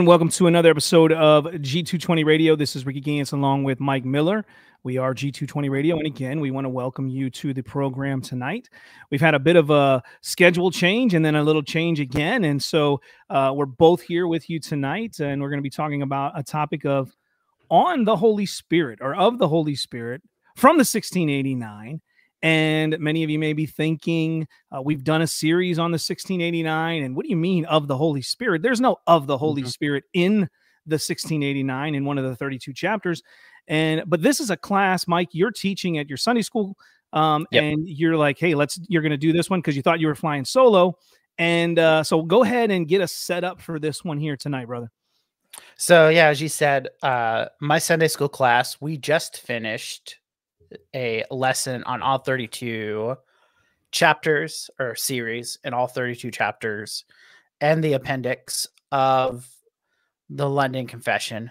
And welcome to another episode of G220 Radio. This is Ricky Gaines along with Mike Miller. We are G220 Radio. And again, we want to welcome you to the program tonight. We've had a bit of a schedule change and then a little change again. And so uh, we're both here with you tonight. And we're going to be talking about a topic of on the Holy Spirit or of the Holy Spirit from the 1689 and many of you may be thinking, uh, we've done a series on the 1689. And what do you mean of the Holy Spirit? There's no of the Holy mm-hmm. Spirit in the 1689 in one of the 32 chapters. And but this is a class, Mike, you're teaching at your Sunday school. Um, yep. and you're like, hey, let's you're gonna do this one because you thought you were flying solo. And uh, so go ahead and get us set up for this one here tonight, brother. So yeah, as you said, uh, my Sunday school class, we just finished a lesson on all 32 chapters or series in all 32 chapters and the appendix of the London Confession.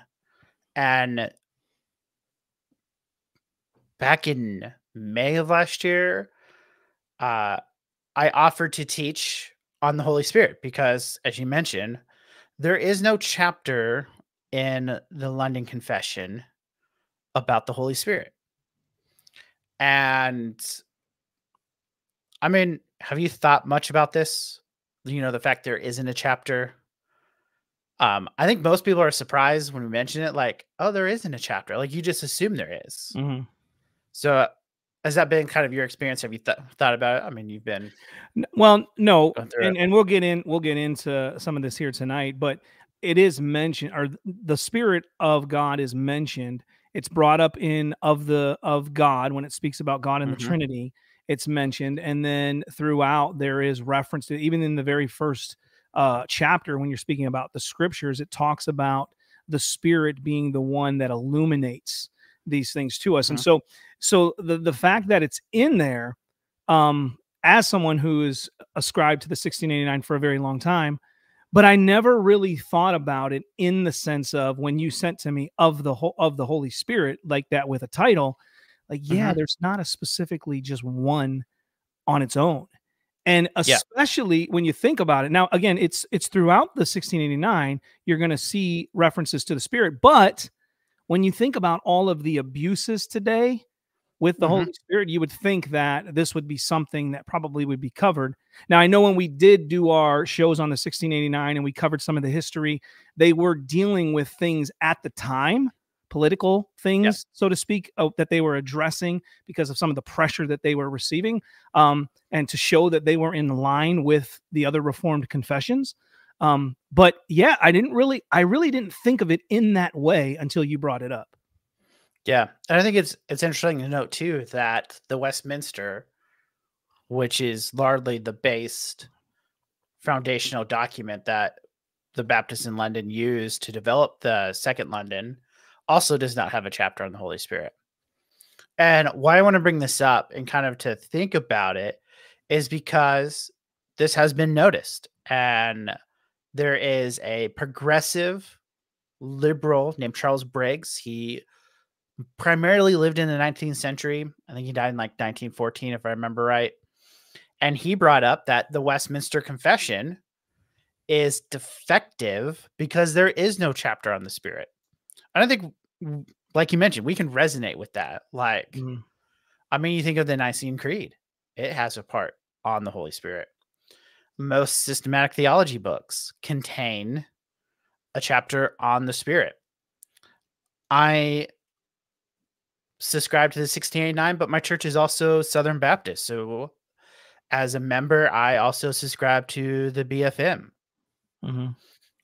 And back in May of last year, uh, I offered to teach on the Holy Spirit because, as you mentioned, there is no chapter in the London Confession about the Holy Spirit. And I mean, have you thought much about this? You know, the fact there isn't a chapter. Um, I think most people are surprised when we mention it, like, oh, there isn't a chapter. Like you just assume there is. Mm-hmm. So has that been kind of your experience? Have you th- thought about it? I mean, you've been well, no, and, and we'll get in, we'll get into some of this here tonight, but it is mentioned, or the spirit of God is mentioned it's brought up in of the of God when it speaks about God and mm-hmm. the Trinity. It's mentioned, and then throughout there is reference to even in the very first uh, chapter when you're speaking about the scriptures, it talks about the Spirit being the one that illuminates these things to us. Mm-hmm. And so, so the the fact that it's in there, um, as someone who is ascribed to the 1689 for a very long time, but I never really thought about it in the sense of when you sent to me of the whole of the Holy Spirit like that with a title, like yeah, mm-hmm. there's not a specifically just one on its own. And especially yeah. when you think about it. Now again, it's it's throughout the 1689 you're going to see references to the spirit, but when you think about all of the abuses today, with the mm-hmm. Holy Spirit, you would think that this would be something that probably would be covered. Now, I know when we did do our shows on the 1689 and we covered some of the history, they were dealing with things at the time, political things, yeah. so to speak, uh, that they were addressing because of some of the pressure that they were receiving, um, and to show that they were in line with the other Reformed confessions. Um, but yeah, I didn't really, I really didn't think of it in that way until you brought it up. Yeah, and I think it's it's interesting to note too that the Westminster, which is largely the based foundational document that the Baptists in London used to develop the Second London, also does not have a chapter on the Holy Spirit. And why I want to bring this up and kind of to think about it is because this has been noticed and there is a progressive liberal named Charles Briggs. He primarily lived in the 19th century. I think he died in like 1914, if I remember right. And he brought up that the Westminster Confession is defective because there is no chapter on the Spirit. I don't think, like you mentioned, we can resonate with that. Like, mm. I mean, you think of the Nicene Creed, it has a part on the Holy Spirit. Most systematic theology books contain a chapter on the Spirit. I subscribe to the 1689, but my church is also Southern Baptist. So as a member, I also subscribe to the BFM, mm-hmm.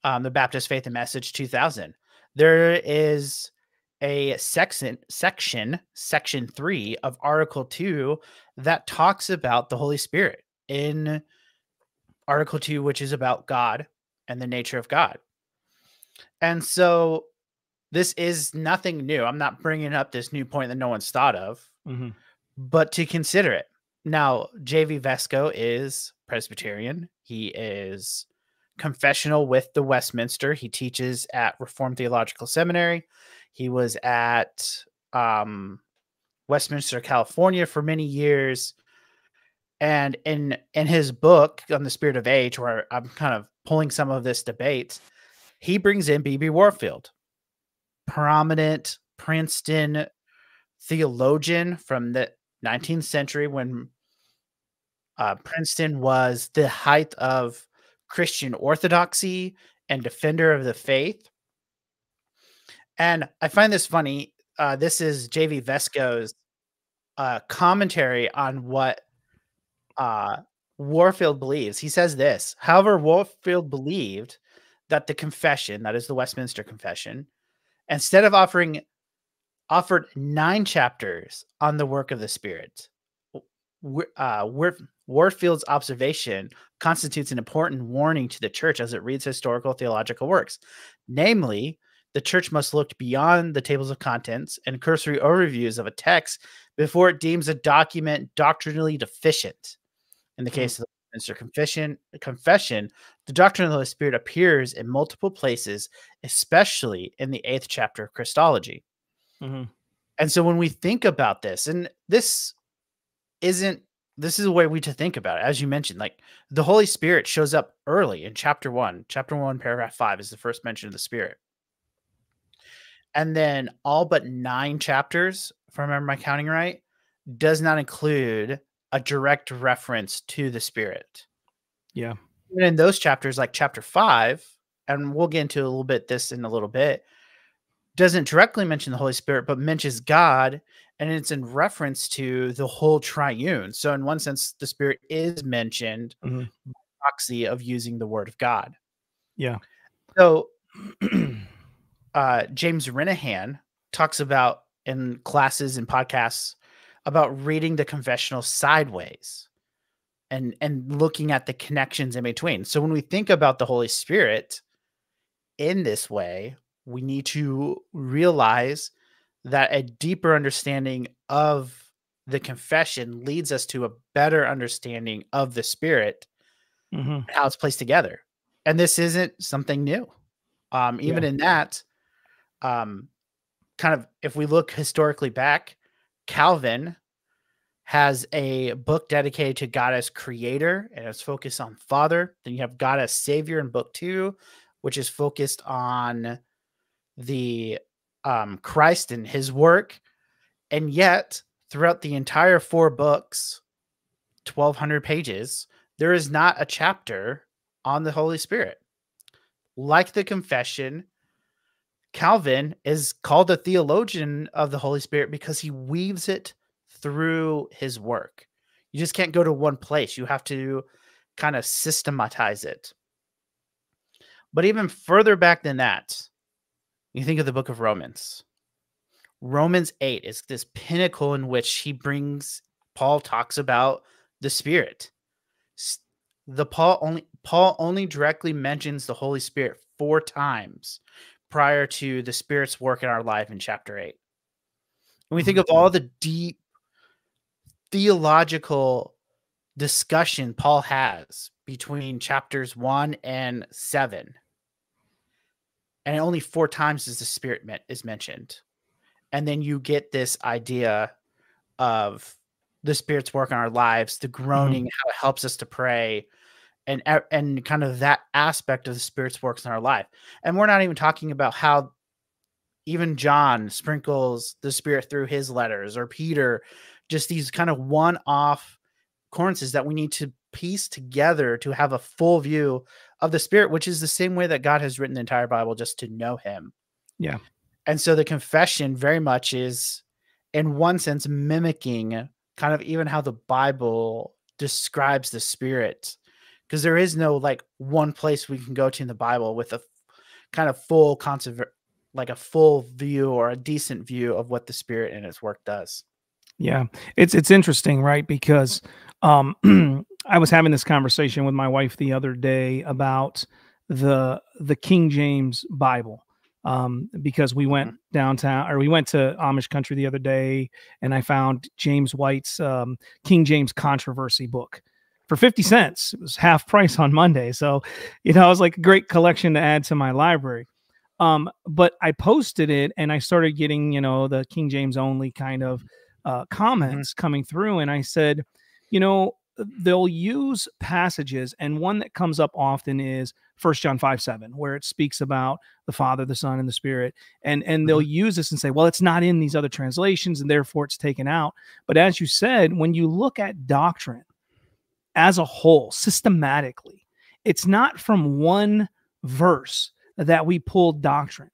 um, the Baptist Faith and Message 2000. There is a section, section, section three of Article two that talks about the Holy Spirit in Article two, which is about God and the nature of God. And so this is nothing new. I'm not bringing up this new point that no one's thought of, mm-hmm. but to consider it. Now, JV Fesko is Presbyterian. He is confessional with the Westminster. He teaches at Reformed Theological Seminary. He was at um, Westminster, California for many years. And in in his book on the spirit of age, where I'm kind of pulling some of this debate, he brings in B.B. Warfield, prominent Princeton theologian from the 19th century when uh, Princeton was the height of Christian orthodoxy and defender of the faith. And I find this funny. Uh, this is J.V. Fesko's uh, commentary on what uh, Warfield believes. He says this However, Warfield believed that the confession, that is the Westminster Confession, instead of offering offered nine chapters on the work of the Spirit. Uh, Warfield's observation constitutes an important warning to the church as it reads historical theological works. Namely, the church must look beyond the tables of contents and cursory overviews of a text before it deems a document doctrinally deficient. In the hmm. case of the Westminster Confession, confession, the doctrine of the Holy Spirit appears in multiple places, especially in the eighth chapter of Christology. Mm-hmm. And so when we think about this, and this isn't this is a way we to think about it. As you mentioned, like the Holy Spirit shows up early in chapter one. Chapter one, paragraph five is the first mention of the Spirit. And then all but nine chapters, if I remember my counting right, does not include a direct reference to the Spirit. Yeah. And in those chapters, like chapter five, and we'll get into a little bit this in a little bit, doesn't directly mention the Holy Spirit, but mentions God, and it's in reference to the whole triune. So, in one sense, the Spirit is mentioned mm-hmm. proxy of using the Word of God. Yeah. So, uh, James Renihan talks about in classes and podcasts about reading the confessional sideways and and looking at the connections in between. So when we think about the Holy Spirit in this way, we need to realize that a deeper understanding of the confession leads us to a better understanding of the spirit mm-hmm. how it's placed together and this isn't something new um, even yeah. in that um, kind of if we look historically back calvin has a book dedicated to god as creator and it's focused on father then you have god as savior in book two which is focused on the um, Christ and his work. And yet, throughout the entire four books, 1200 pages, there is not a chapter on the Holy Spirit. Like the confession, Calvin is called a theologian of the Holy Spirit because he weaves it through his work. You just can't go to one place, you have to kind of systematize it. But even further back than that, you think of the book of Romans. Romans 8 is this pinnacle in which he brings Paul talks about the spirit. The Paul only Paul only directly mentions the Holy Spirit four times prior to the spirit's work in our life in chapter 8. When we think of all the deep theological discussion Paul has between chapters 1 and 7 and only four times is the spirit met, is mentioned and then you get this idea of the spirit's work in our lives the groaning mm-hmm. how it helps us to pray and and kind of that aspect of the spirit's works in our life and we're not even talking about how even john sprinkles the spirit through his letters or peter just these kind of one-off occurrences that we need to piece together to have a full view of the Spirit, which is the same way that God has written the entire Bible just to know Him. Yeah. And so the confession very much is, in one sense, mimicking kind of even how the Bible describes the Spirit. Because there is no like one place we can go to in the Bible with a kind of full concept, like a full view or a decent view of what the Spirit and its work does. Yeah, it's it's interesting, right? Because um, I was having this conversation with my wife the other day about the the King James Bible um, because we went mm-hmm. downtown or we went to Amish country the other day and I found James White's um, King James controversy book for 50 cents. It was half price on Monday. So, you know, it was like a great collection to add to my library. Um, but I posted it and I started getting, you know, the King James only kind of uh, mm-hmm. comments mm-hmm. coming through. And I said, you know, they'll use passages and one that comes up often is first john 5 7 where it speaks about the father the son and the spirit and and they'll mm-hmm. use this and say well it's not in these other translations and therefore it's taken out but as you said when you look at doctrine as a whole systematically. It's not from one verse that we pull doctrine.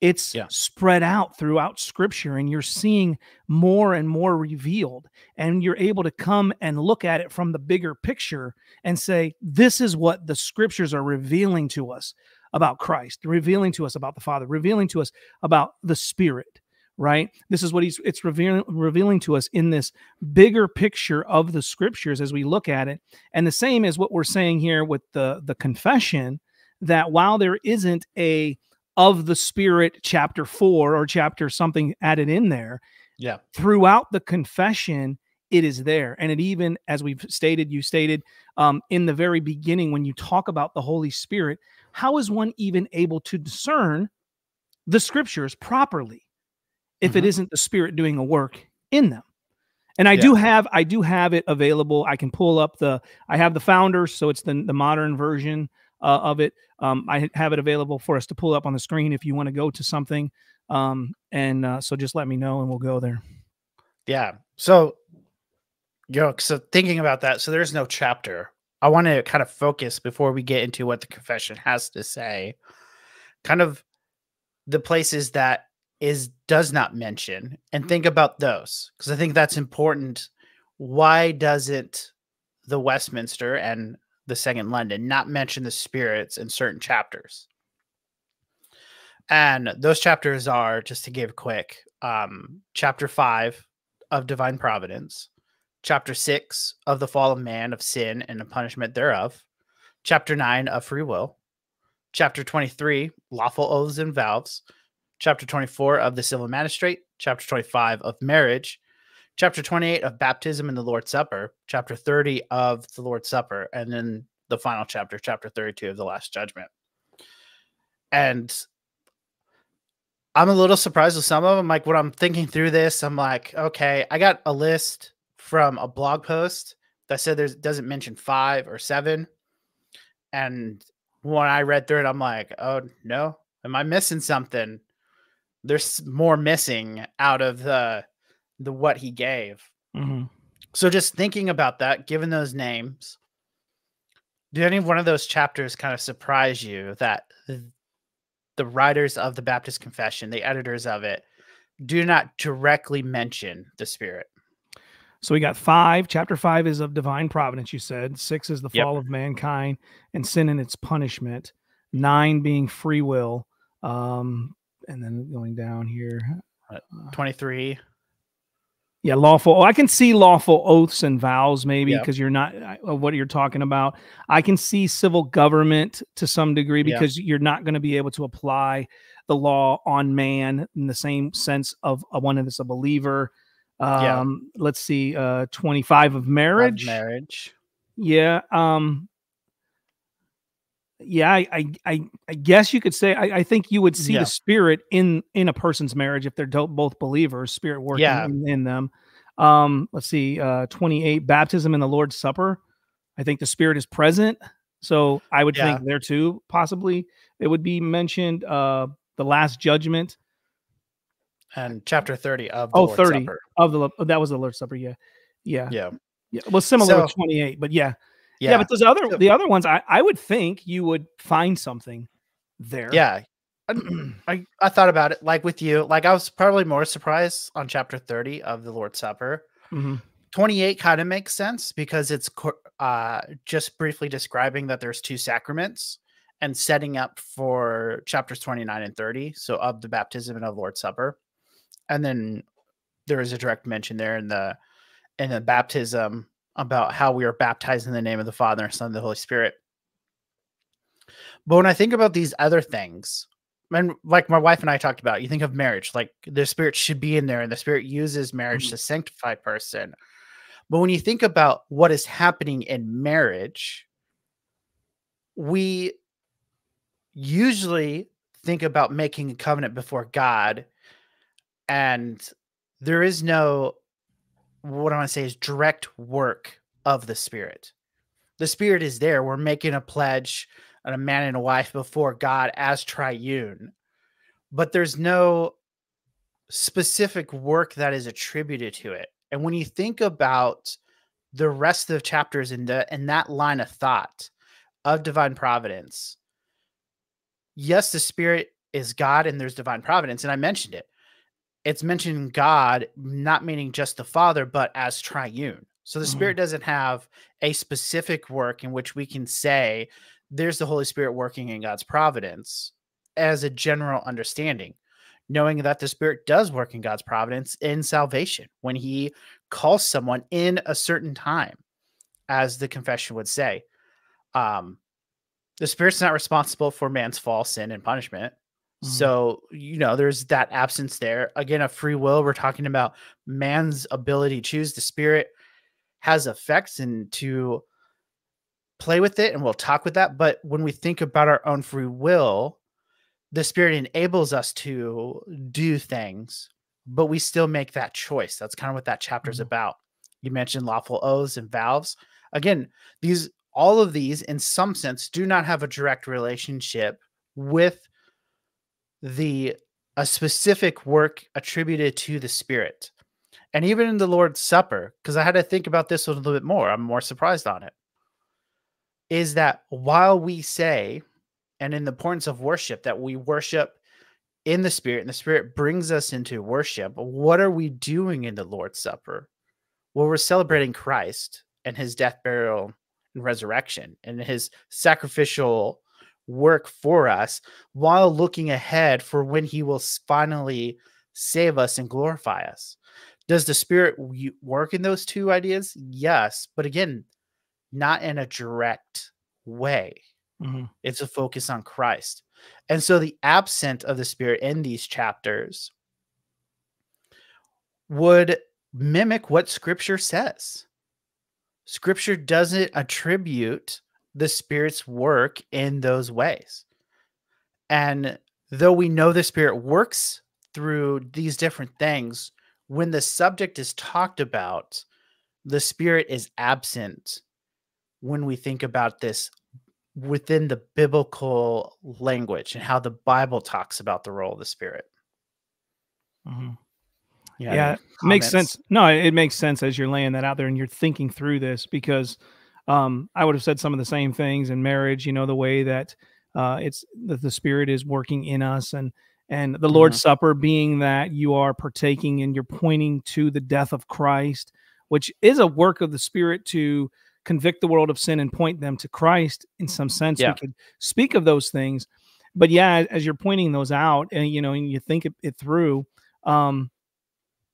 It's yeah. spread out throughout scripture and you're seeing more and more revealed and you're able to come and look at it from the bigger picture and say this is what the scriptures are revealing to us about Christ revealing to us about the father revealing to us about the spirit right this is what he's it's revealing revealing to us in this bigger picture of the scriptures as we look at it and the same is what we're saying here with the the confession that while there isn't a of the Spirit, chapter four or chapter something added in there. Yeah. Throughout the confession, it is there. And it even, as we've stated, you stated um, in the very beginning, when you talk about the Holy Spirit, how is one even able to discern the scriptures properly if mm-hmm. it isn't the Spirit doing a work in them? And I yeah. do have I do have it available. I can pull up the I have the founders, so it's the the modern version uh, of it. Um, I have it available for us to pull up on the screen if you want to go to something. Um, and uh, so just let me know and we'll go there. Yeah. So, you know, so thinking about that, so there's no chapter. I want to kind of focus before we get into what the confession has to say, kind of the places that is does not mention and think about those because I think that's important. Why doesn't the Westminster and the second London, not mention the spirits in certain chapters. And those chapters are just to give quick um, chapter five of divine providence, chapter six of the fall of man, of sin and the punishment thereof, chapter nine of free will, chapter 23, lawful oaths and vows, chapter 24 of the civil magistrate, chapter 25 of marriage, chapter 28 of baptism and the Lord's Supper, chapter 30 of the Lord's Supper, and then the final chapter, chapter 32 of the Last Judgment. And I'm a little surprised with some of them. Like when I'm thinking through this, I'm like, okay, I got a list from a blog post that said there doesn't mention five or seven. And when I read through it, I'm like, oh no, am I missing something? There's more missing out of the the what he gave. Mm-hmm. So just thinking about that, given those names, did any one of those chapters kind of surprise you that the writers of the Baptist Confession, the editors of it, do not directly mention the Spirit? So we got five. Chapter five is of divine providence, you said. Six is the fall of mankind and sin and its punishment. Nine being free will. Um, and then going down here. Uh, 23 yeah, lawful. Oh, I can see lawful oaths and vows, maybe because you're not uh, what you're talking about. I can see civil government to some degree because you're not going to be able to apply the law on man in the same sense of a one that's a believer. Um, yeah. Let's see, uh, 25 of marriage. Of marriage. Yeah. Um, yeah, I, I, I, guess you could say I, I think you would see yeah. the spirit in in a person's marriage if they're both believers, spirit working yeah. in, in, them. Um, let's see, uh, twenty eight baptism in the Lord's Supper. I think the spirit is present, so I would yeah. think there too possibly it would be mentioned. Uh, the Last Judgment and chapter thirty of oh Lord's 30 Supper. of the that was the Lord's Supper. Yeah, yeah, yeah. Yeah, well, similar so, to 28, but yeah, yeah. yeah, but those other the other ones, I, I would think you would find something there. Yeah. I, I thought about it like with you. Like I was probably more surprised on chapter 30 of the Lord's Supper. Mm-hmm. 28 kind of makes sense because it's uh, just briefly describing that there's two sacraments and setting up for chapters 29 and 30. So of the baptism and of Lord's Supper. And then there is a direct mention there in the in the baptism about how we are baptized in the name of the Father and Son and the Holy Spirit. But when I think about these other things, and like my wife and I talked about, you think of marriage, like the spirit should be in there, and the spirit uses marriage mm-hmm. to sanctify person. But when you think about what is happening in marriage, we usually think about making a covenant before God, and there is no what I want to say is direct work of the Spirit. The Spirit is there. We're making a pledge and a man and a wife before God as triune, but there's no specific work that is attributed to it. And when you think about the rest of the chapters in the in that line of thought of divine providence, yes, the Spirit is God and there's divine providence, and I mentioned it. It's mentioning God, not meaning just the Father, but as triune. So the mm-hmm. Spirit doesn't have a specific work in which we can say there's the Holy Spirit working in God's providence as a general understanding, knowing that the Spirit does work in God's providence in salvation when He calls someone in a certain time, as the confession would say. Um, the Spirit's not responsible for man's fall, sin, and punishment. Mm-hmm. So, you know, there's that absence there. Again, a free will, we're talking about man's ability to choose. The Spirit has effects and to play with it and we'll talk with that but when we think about our own free will the spirit enables us to do things but we still make that choice that's kind of what that chapter is mm-hmm. about you mentioned lawful oaths and valves again these all of these in some sense do not have a direct relationship with the a specific work attributed to the spirit and even in the lord's supper because i had to think about this a little bit more i'm more surprised on it is that while we say, and in the importance of worship, that we worship in the Spirit, and the Spirit brings us into worship, what are we doing in the Lord's Supper? Well, we're celebrating Christ and his death, burial, and resurrection, and his sacrificial work for us while looking ahead for when he will finally save us and glorify us. Does the Spirit work in those two ideas? Yes. But again, not in a direct way. Mm-hmm. It's a focus on Christ. And so the absent of the Spirit in these chapters would mimic what Scripture says. Scripture doesn't attribute the Spirit's work in those ways. And though we know the Spirit works through these different things, when the subject is talked about, the Spirit is absent when we think about this within the biblical language and how the Bible talks about the role of the Spirit. Mm-hmm. Yeah, yeah makes sense. No, it makes sense as you're laying that out there and you're thinking through this because um, I would have said some of the same things in marriage. You know, the way that uh, it's that the Spirit is working in us and and the Lord's mm-hmm. Supper being that you are partaking and you're pointing to the death of Christ, which is a work of the Spirit to convict the world of sin and point them to Christ in some sense. Yeah. We could speak of those things. But yeah, as you're pointing those out and you know, and you think it, it through, um,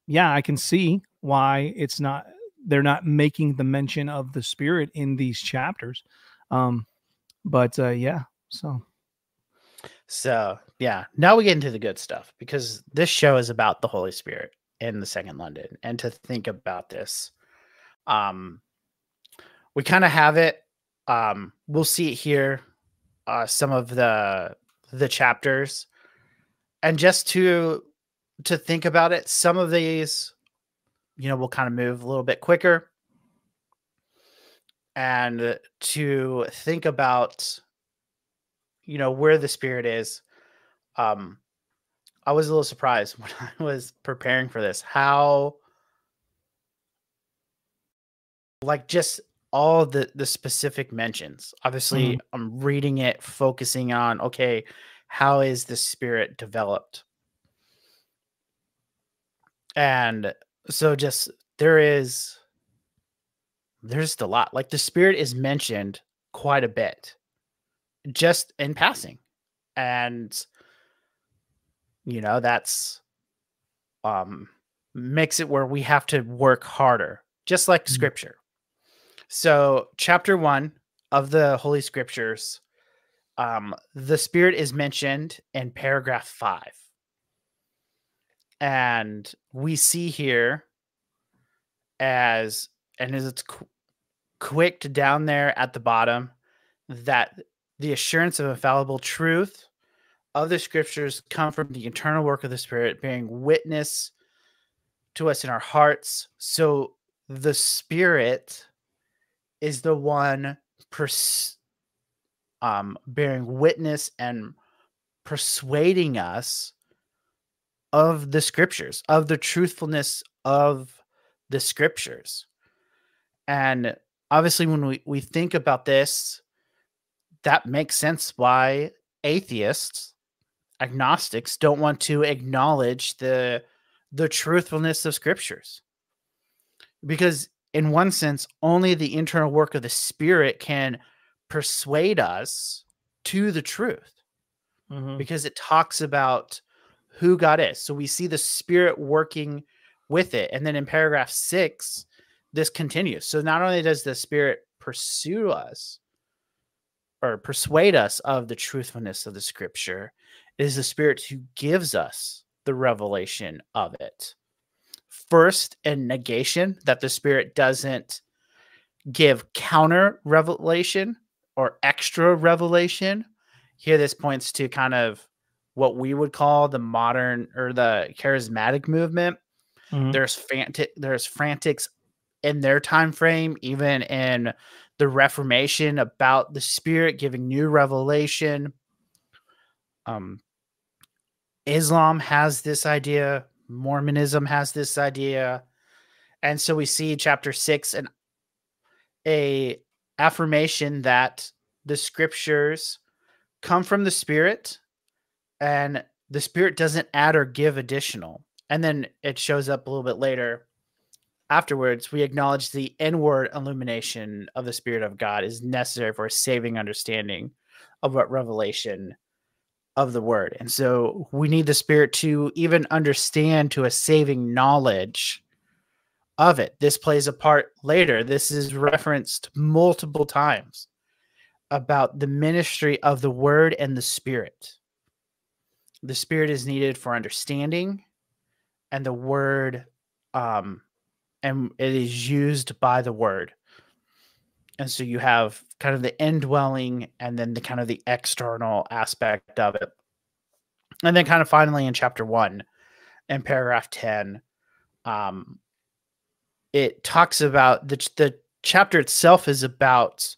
yeah, I can see why it's not they're not making the mention of the spirit in these chapters. Um, but uh yeah, so so yeah, now we get into the good stuff because this show is about the Holy Spirit in the second London. And to think about this, um, we kind of have it. Um, we'll see it here. Uh, some of the the chapters, and just to to think about it, some of these, you know, we'll kind of move a little bit quicker, and to think about, you know, where the spirit is. Um, I was a little surprised when I was preparing for this how like just all the the specific mentions. Obviously, mm-hmm. I'm reading it, focusing on okay, how is the spirit developed? And so just there is there's a lot. Like the spirit is mentioned quite a bit just in passing. And you know, that's um makes it where we have to work harder, just like mm-hmm. scripture. So, chapter one of the Holy Scriptures, um, the Spirit is mentioned in paragraph five. And we see here as, and as it's qu- quicked down there at the bottom, that the assurance of infallible truth of the scriptures come from the internal work of the Spirit, bearing witness to us in our hearts. So the Spirit is the one pers- um, bearing witness and persuading us of the scriptures, of the truthfulness of the scriptures. And obviously, when we, we think about this, that makes sense why atheists, agnostics don't want to acknowledge the the truthfulness of scriptures. Because in one sense, only the internal work of the spirit can persuade us to the truth. Mm-hmm. Because it talks about who God is. So we see the spirit working with it. And then in paragraph six, this continues. So not only does the spirit pursue us or persuade us of the truthfulness of the scripture, it is the spirit who gives us the revelation of it. First, in negation, that the spirit doesn't give counter revelation or extra revelation. Here, this points to kind of what we would call the modern or the charismatic movement. Mm-hmm. There's frantic, there's frantics in their time frame, even in the Reformation, about the Spirit giving new revelation. Um, Islam has this idea, Mormonism has this idea, and so we see chapter six and a affirmation that the scriptures come from the Spirit, and the Spirit doesn't add or give additional. And then it shows up a little bit later afterwards, we acknowledge the inward illumination of the Spirit of God is necessary for a saving understanding of what revelation of the word. And so we need the Spirit to even understand to a saving knowledge of it. This plays a part later. This is referenced multiple times about the ministry of the word and the Spirit. The Spirit is needed for understanding, and the word um, and it is used by the word. And so you have kind of the indwelling and then the kind of the external aspect of it. And then kind of finally in chapter one, in paragraph 10, um, it talks about the the chapter itself is about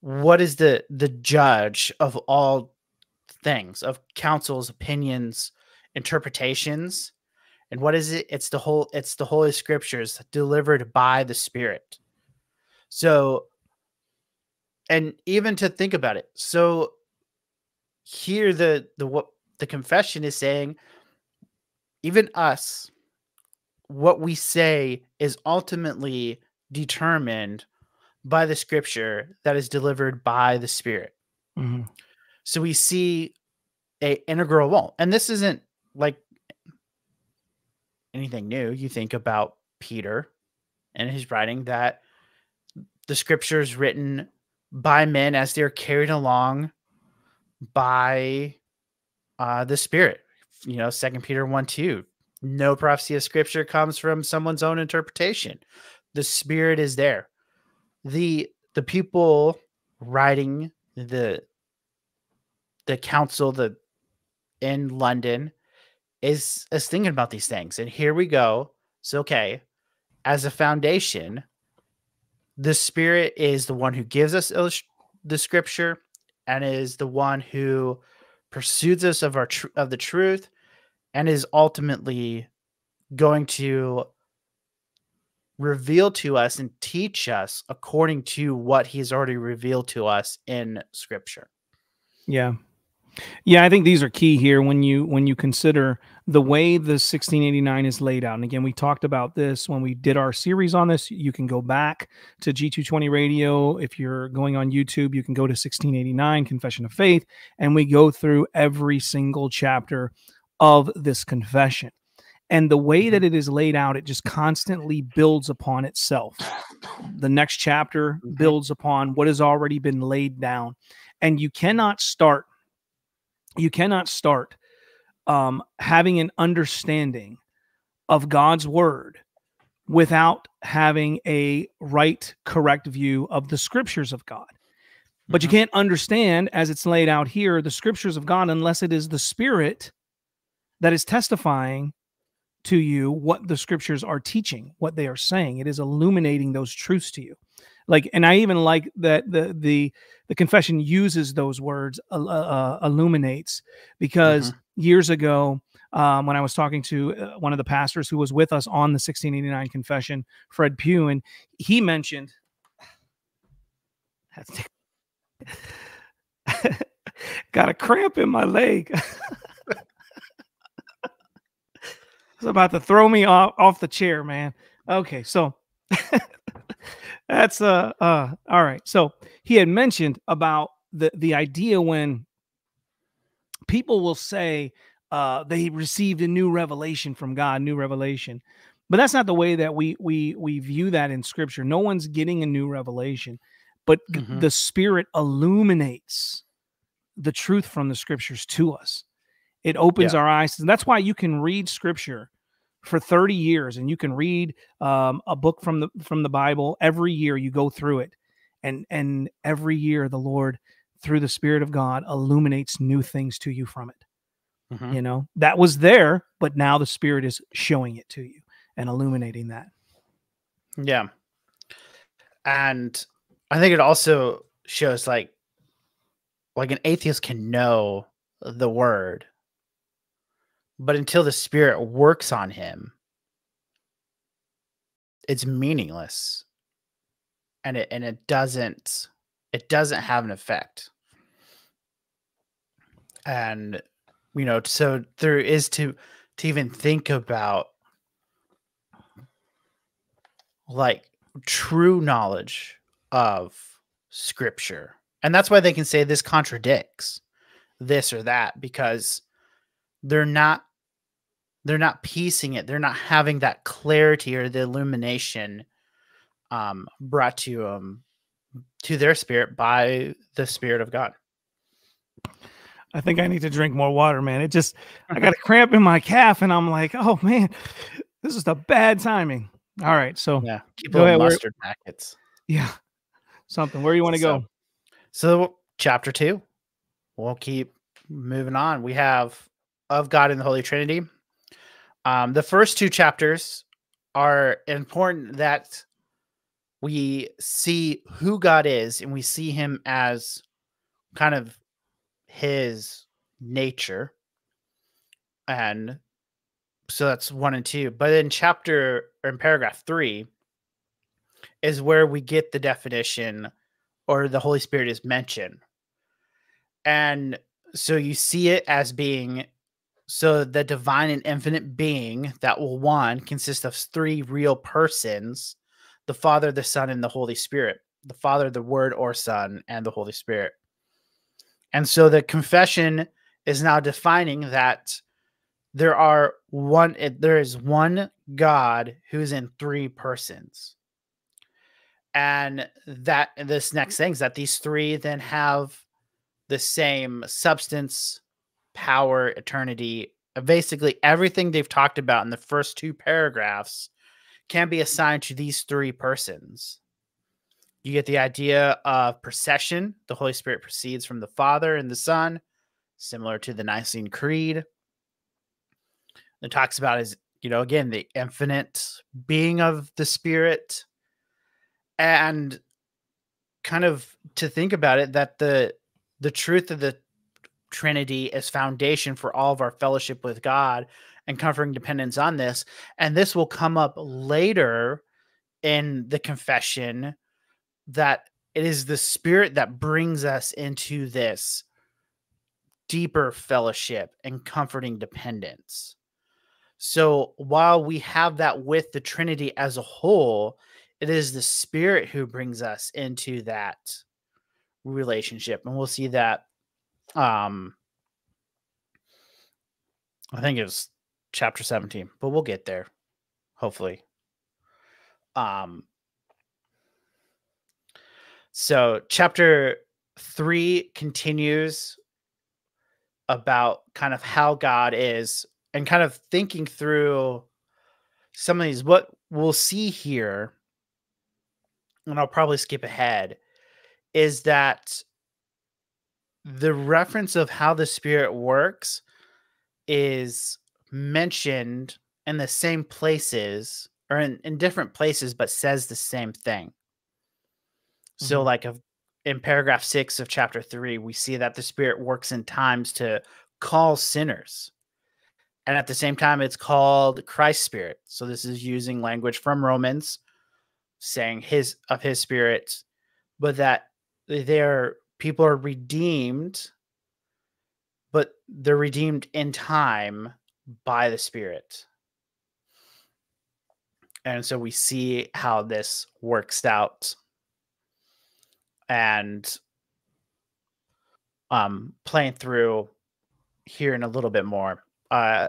what is the the judge of all things of councils opinions interpretations and what is it? It's the whole it's the holy scriptures delivered by the Spirit. So and even to think about it. So here the the what the confession is saying even us what we say is ultimately determined by the scripture that is delivered by the spirit mm-hmm. So we see a integral role and this isn't like anything new, you think about Peter and his writing that the scriptures written by men as they're carried along by uh, the Spirit. You know, Second Peter 1 2. No prophecy of scripture comes from someone's own interpretation. The Spirit is there. The the people writing the the council the in London is is thinking about these things. And here we go. So okay, as a foundation, the spirit is the one who gives us the scripture and is the one who pursues us of our of the truth and is ultimately going to reveal to us and teach us according to what he's already revealed to us in scripture. Yeah. Yeah, I think these are key here when you when you consider the way the 1689 is laid out. And again, we talked about this when we did our series on this. You can go back to G220 Radio. If you're going on YouTube, you can go to 1689 Confession of Faith and we go through every single chapter of this confession. And the way that it is laid out, it just constantly builds upon itself. The next chapter builds upon what has already been laid down. And you cannot start you cannot start um, having an understanding of God's word without having a right, correct view of the scriptures of God. But you mm-hmm. can't understand, as it's laid out here, the scriptures of God unless it is the Spirit that is testifying to you what the scriptures are teaching, what they are saying. It is illuminating those truths to you. Like and i even like that the the the confession uses those words uh, uh, illuminates because mm-hmm. years ago um, when i was talking to uh, one of the pastors who was with us on the 1689 confession fred pugh and he mentioned got a cramp in my leg it's about to throw me off, off the chair man okay so that's uh uh all right. So he had mentioned about the the idea when people will say uh they received a new revelation from God, new revelation. But that's not the way that we we we view that in scripture. No one's getting a new revelation, but mm-hmm. the spirit illuminates the truth from the scriptures to us. It opens yeah. our eyes. And that's why you can read scripture for 30 years and you can read um, a book from the from the bible every year you go through it and and every year the lord through the spirit of god illuminates new things to you from it. Mm-hmm. you know that was there but now the spirit is showing it to you and illuminating that. Yeah. And i think it also shows like like an atheist can know the word but until the spirit works on him, it's meaningless. And it and it doesn't it doesn't have an effect. And you know, so there is to to even think about like true knowledge of scripture. And that's why they can say this contradicts this or that because they're not they're not piecing it they're not having that clarity or the illumination um brought to um to their spirit by the spirit of god. I think i need to drink more water man. It just i got a cramp in my calf and i'm like oh man this is the bad timing. All right so yeah keep go ahead. mustard Where, packets. Yeah something. Where you want to so, go so chapter two we'll keep moving on. We have of god in the holy trinity um, the first two chapters are important that we see who God is and we see him as kind of his nature. And so that's one and two. But in chapter or in paragraph three is where we get the definition or the Holy Spirit is mentioned. And so you see it as being so the divine and infinite being that will one consist of three real persons the Father, the Son, and the Holy Spirit. The Father, the Word or Son, and the Holy Spirit. And so the confession is now defining that there are one eh, there is one God who's in three persons. And that this next thing is that these three then have the same substance, power, eternity. Uh, basically, everything they've talked about in the first two paragraphs can be assigned to these three persons. You get the idea of procession. The Holy Spirit proceeds from the Father and the Son, similar to the Nicene Creed. It talks about is you know again the infinite being of the Spirit, and kind of to think about it that the the truth of the Trinity as foundation for all of our fellowship with God and comforting dependence on this. And this will come up later in the confession that it is the Spirit that brings us into this deeper fellowship and comforting dependence. So while we have that with the Trinity as a whole, it is the Spirit who brings us into that relationship. And we'll see that um I think it was chapter 17, but we'll get there hopefully. Um so chapter 3 continues about kind of how God is and kind of thinking through some of these what we'll see here and I'll probably skip ahead is that the reference of how the spirit works is mentioned in the same places or in, in different places but says the same thing So, mm-hmm. like in paragraph six of chapter three, we see that the Spirit works in times to call sinners. And at the same time, it's called Christ Spirit. So, this is using language from Romans saying his of his spirit, but that their people are redeemed, but they're redeemed in time by the Spirit. And so we see how this works out. And um playing through here in a little bit more. Uh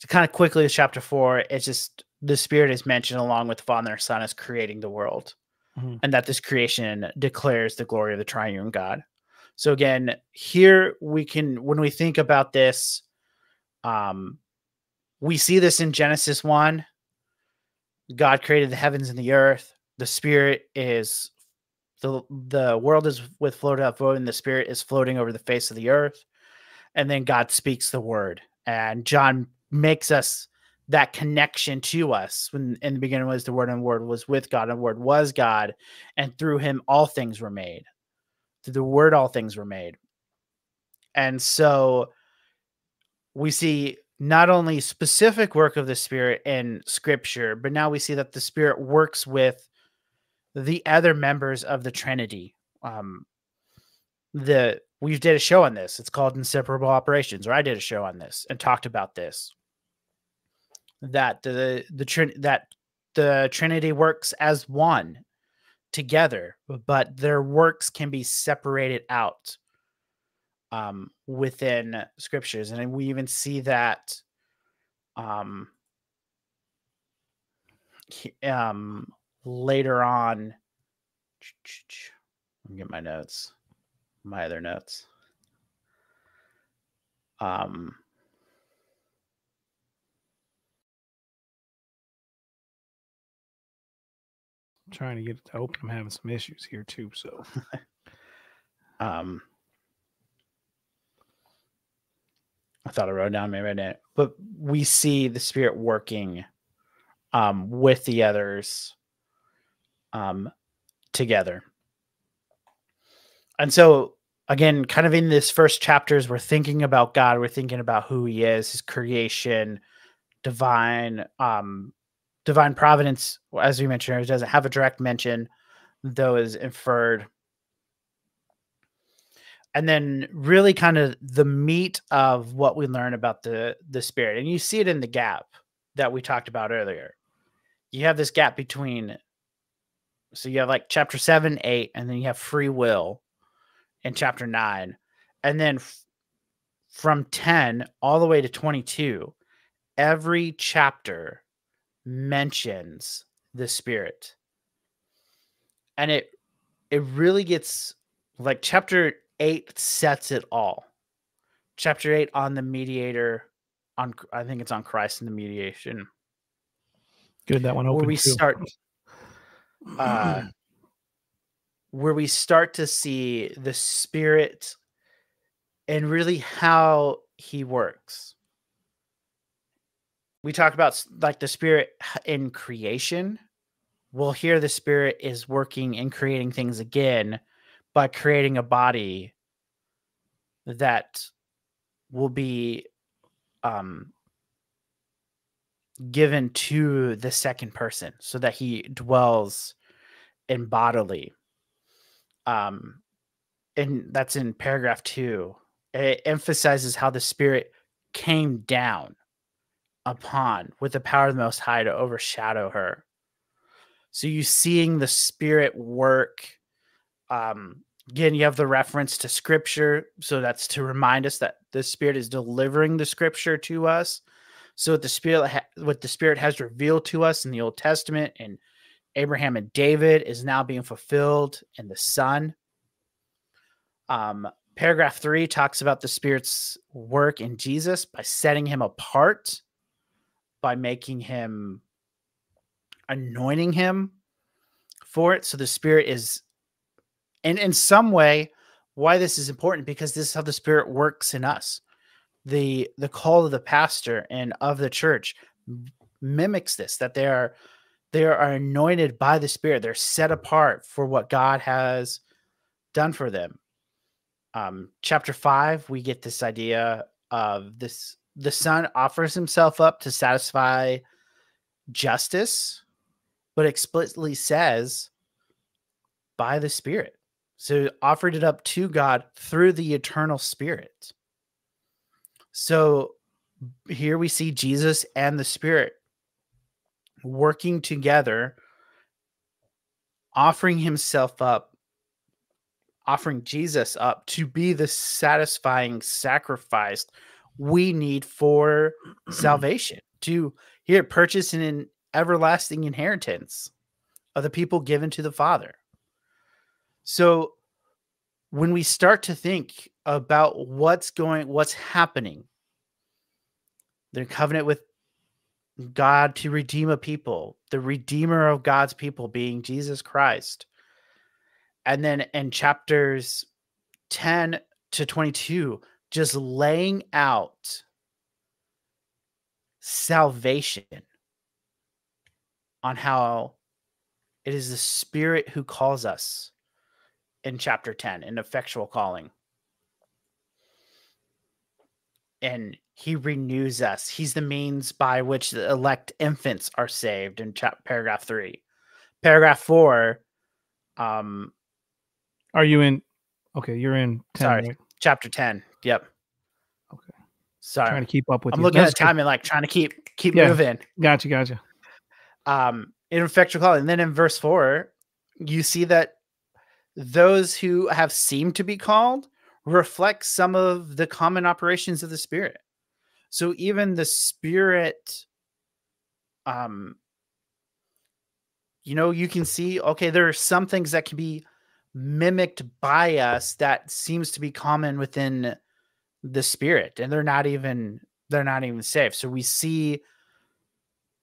to kind of quickly chapter four, it's just the spirit is mentioned along with the Father and Son as creating the world. Mm-hmm. And that this creation declares the glory of the triune God. So again, here we can when we think about this, um, we see this in Genesis 1 God created the heavens and the earth. The spirit is the the world is with floated up void, and the spirit is floating over the face of the earth. And then God speaks the word, and John makes us that connection to us. When in the beginning was the word, and word was with God, and the word was God, and through him all things were made. Through the word, all things were made. And so we see not only specific work of the spirit in scripture but now we see that the spirit works with the other members of the trinity um the we did a show on this it's called inseparable operations or i did a show on this and talked about this that the the trin- that the trinity works as one together but their works can be separated out um, within scriptures, and we even see that um, um, later on. Let me get my notes, my other notes. Um, trying to get it to open. I'm having some issues here too. So, um, I thought I wrote down, maybe I didn't. But we see the spirit working um, with the others um, together. And so, again, kind of in this first chapters, we're thinking about God. We're thinking about who He is, His creation, divine, um, divine providence. As we mentioned, doesn't have a direct mention, though is inferred and then really kind of the meat of what we learn about the the spirit and you see it in the gap that we talked about earlier you have this gap between so you have like chapter 7 8 and then you have free will in chapter 9 and then from 10 all the way to 22 every chapter mentions the spirit and it it really gets like chapter 8 sets it all. Chapter 8 on the mediator on I think it's on Christ and the mediation. Good that one open. Where we too. start uh where we start to see the spirit and really how he works. We talk about like the spirit in creation. Well, here the spirit is working and creating things again by creating a body that will be um, given to the second person so that he dwells in bodily um and that's in paragraph 2 it emphasizes how the spirit came down upon with the power of the most high to overshadow her so you seeing the spirit work um Again, you have the reference to scripture. So that's to remind us that the Spirit is delivering the scripture to us. So what the Spirit ha- what the Spirit has revealed to us in the Old Testament and Abraham and David is now being fulfilled in the Son. Um, paragraph three talks about the Spirit's work in Jesus by setting him apart, by making him anointing him for it. So the Spirit is and in some way why this is important because this is how the spirit works in us the the call of the pastor and of the church mimics this that they are they are anointed by the Spirit. They're set apart for what God has done for them. Um, chapter five, we get this idea of this the Son offers himself up to satisfy justice, but explicitly says by the Spirit. So offered it up to God through the eternal Spirit. So here we see Jesus and the Spirit working together, offering himself up, offering Jesus up to be the satisfying sacrifice we need for salvation, to here purchase an everlasting inheritance of the people given to the Father. So when we start to think about what's going, what's happening, the covenant with God to redeem a people, the redeemer of God's people being Jesus Christ. And then in chapters 10 to 22, just laying out salvation on how it is the Spirit who calls us in chapter 10, in effectual calling. And he renews us. He's the means by which the elect infants are saved in chap- paragraph three. Paragraph four. Um, are you in? Okay, you're in. 10, sorry, right? chapter ten. Yep. Okay. Sorry, trying to keep up with. I'm you. looking That's at time and like trying to keep keep yeah. moving. Gotcha, gotcha. Um, in effectual calling, and then in verse four, you see that those who have seemed to be called reflect some of the common operations of the spirit so even the spirit, um, you know, you can see, okay, there are some things that can be mimicked by us that seems to be common within the spirit, and they're not even they're not even safe. So we see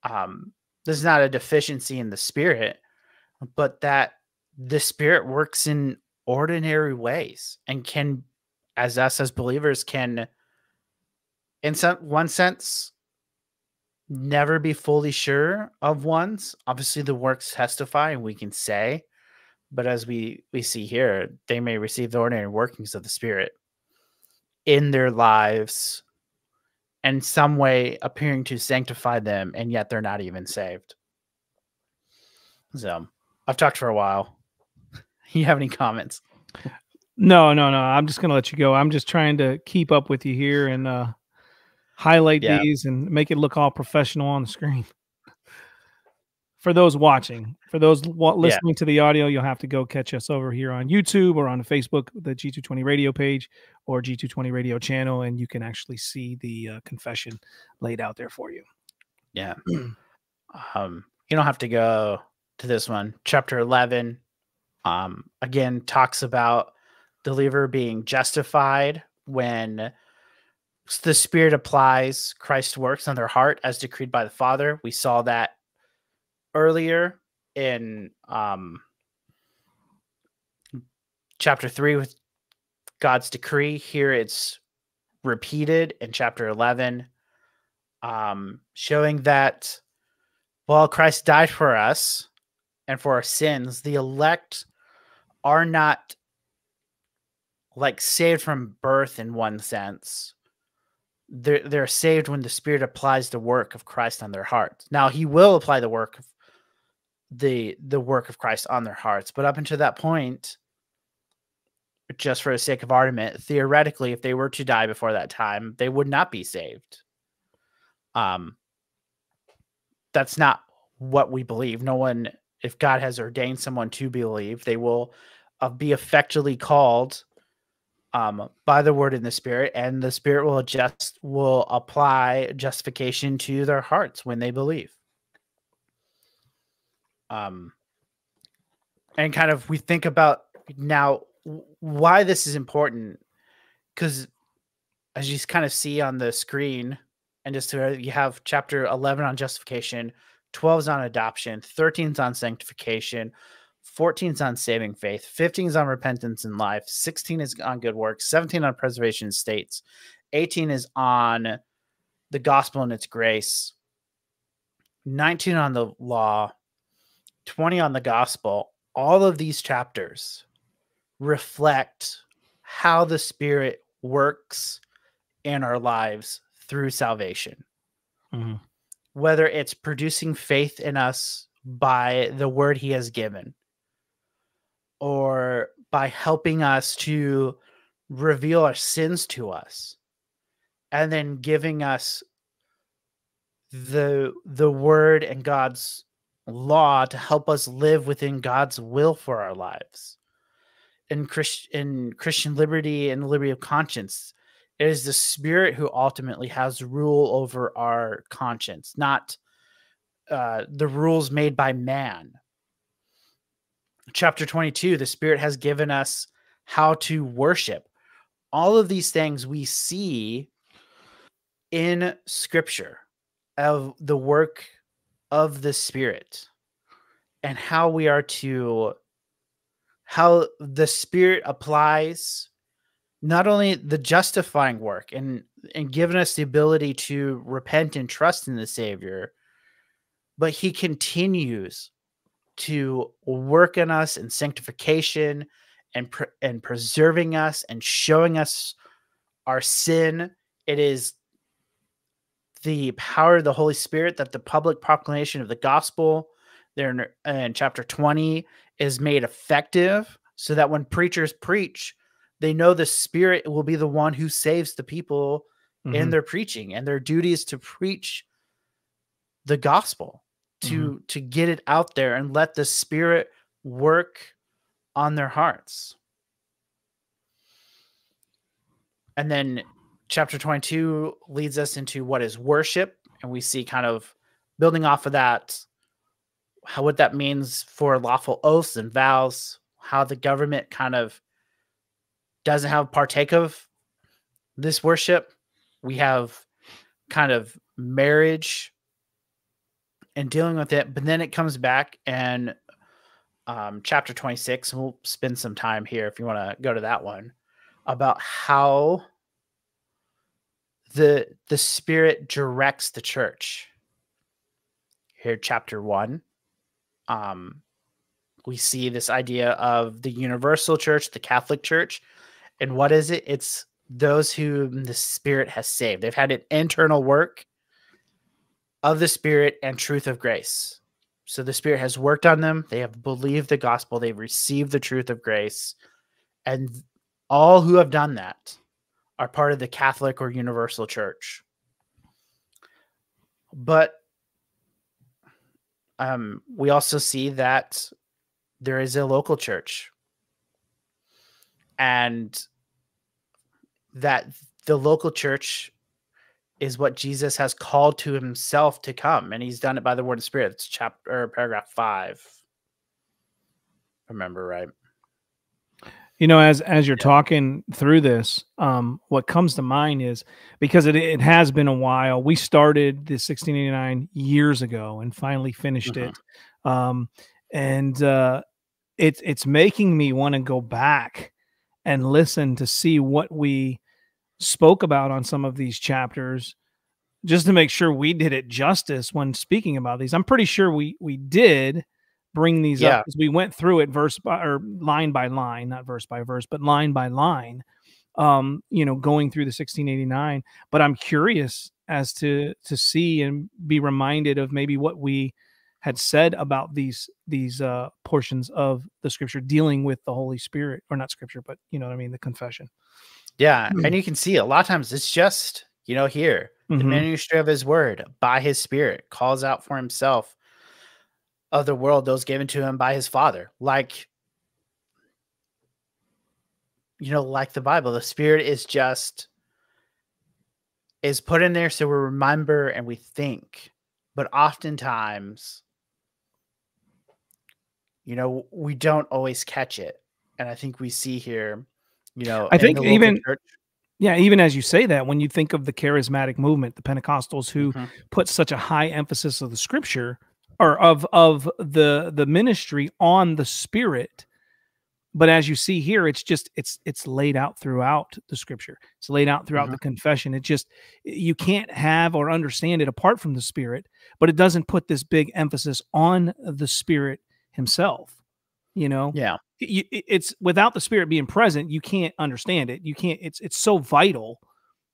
um there's not a deficiency in the spirit, but that the spirit works in ordinary ways and can as us as believers can in some one sense never be fully sure of ones obviously the works testify and we can say but as we we see here they may receive the ordinary workings of the spirit in their lives in some way appearing to sanctify them and yet they're not even saved so i've talked for a while you have any comments no no no i'm just gonna let you go i'm just trying to keep up with you here and uh highlight yeah. these and make it look all professional on the screen. For those watching, for those listening yeah. to the audio, you'll have to go catch us over here on YouTube or on Facebook, the G220 radio page or G220 radio channel, and you can actually see the uh, confession laid out there for you. Yeah. um, you don't have to go to this one. Chapter 11, um, again, talks about the believer being justified when the Spirit applies Christ's works on their heart as decreed by the Father. We saw that earlier in um, chapter 3 with God's decree. Here it's repeated in chapter 11, um, showing that while Christ died for us and for our sins, the elect are not like saved from birth in one sense they're they're saved when the Spirit applies the work of Christ on their hearts. Now He will apply the work of the the work of Christ on their hearts, but up until that point, just for the sake of argument, theoretically, if they were to die before that time, they would not be saved. Um, that's not what we believe. No one, if God has ordained someone to believe, they will uh, be effectually called um, by the word in the spirit, and the spirit will adjust, will apply justification to their hearts when they believe. Um, and kind of we think about now why this is important. Because as you kind of see on the screen and just to, you have chapter 11 on justification 12 is on adoption 13 is on sanctification 14 is on saving faith, 15 is on repentance and life, 16 is on good works, 17 on preservation states, 18 is on the gospel and its grace, 19 on the law, 20 on the gospel, all of these chapters reflect how the Spirit works in our lives through salvation. Mm-hmm. Whether it's producing faith in us by the word he has given, or by helping us to reveal our sins to us, and then giving us the the word and God's law to help us live within God's will for our lives. In Christ in Christian liberty and liberty of conscience, it is the spirit who ultimately has rule over our conscience, not uh, the rules made by man. Chapter 22, the spirit has given us how to worship. All of these things we see in scripture of the work of the spirit and how we are to how the spirit applies not only the justifying work and and giving us the ability to repent and trust in the savior but he continues to work in us in sanctification and pre- and preserving us and showing us our sin. It is the power of the holy spirit that the public proclamation of the gospel there in, in chapter 20 is made effective so that when preachers preach they know the spirit will be the one who saves the people mm-hmm. in their preaching and their duty is to preach the gospel to mm-hmm. to get it out there and let the spirit work on their hearts and then chapter 22 leads us into what is worship and we see kind of building off of that how what that means for lawful oaths and vows how the government kind of doesn't have partake of this worship. We have kind of marriage and dealing with it, but then it comes back and um, chapter 26, and we'll spend some time here if you want to go to that one about how the the spirit directs the church. Here, chapter one. Um, we see this idea of the universal church, the Catholic Church, and what is it? It's those whom the Spirit has saved. They've had an internal work of the Spirit and truth of grace. So the Spirit has worked on them. They have believed the gospel. They've received the truth of grace. And all who have done that are part of the Catholic or Universal Church. But um, we also see that there is a local church and that the local church is what Jesus has called to himself to come, and he's done it by the word of spirit. It's chapter paragraph five. Remember right? You know, as as you're yeah. talking through this, um, what comes to mind is because it it has been a while. We started the 1689 years ago and finally finished it, mm-hmm. um, and uh, it's it's making me want to go back and listen to see what we spoke about on some of these chapters just to make sure we did it justice when speaking about these. I'm pretty sure we we did bring these yeah. up because we went through it verse by or line by line, not verse by verse, but line by line. Um, you know, going through the 1689. But I'm curious as to to see and be reminded of maybe what we had said about these these uh, portions of the scripture dealing with the Holy Spirit, or not scripture, but you know what I mean, the confession. Yeah, mm-hmm. and you can see a lot of times it's just you know here mm-hmm. the ministry of His Word by His Spirit calls out for Himself of the world those given to Him by His Father, like you know, like the Bible. The Spirit is just is put in there so we remember and we think, but oftentimes you know, we don't always catch it. And I think we see here, you know, I think even church, yeah, even as you say that, when you think of the charismatic movement, the Pentecostals who mm-hmm. put such a high emphasis of the scripture or of of the the ministry on the spirit, but as you see here, it's just it's it's laid out throughout the scripture. It's laid out throughout mm-hmm. the confession. It just you can't have or understand it apart from the spirit, but it doesn't put this big emphasis on the spirit himself. You know, yeah, it's without the spirit being present, you can't understand it. You can't. It's it's so vital,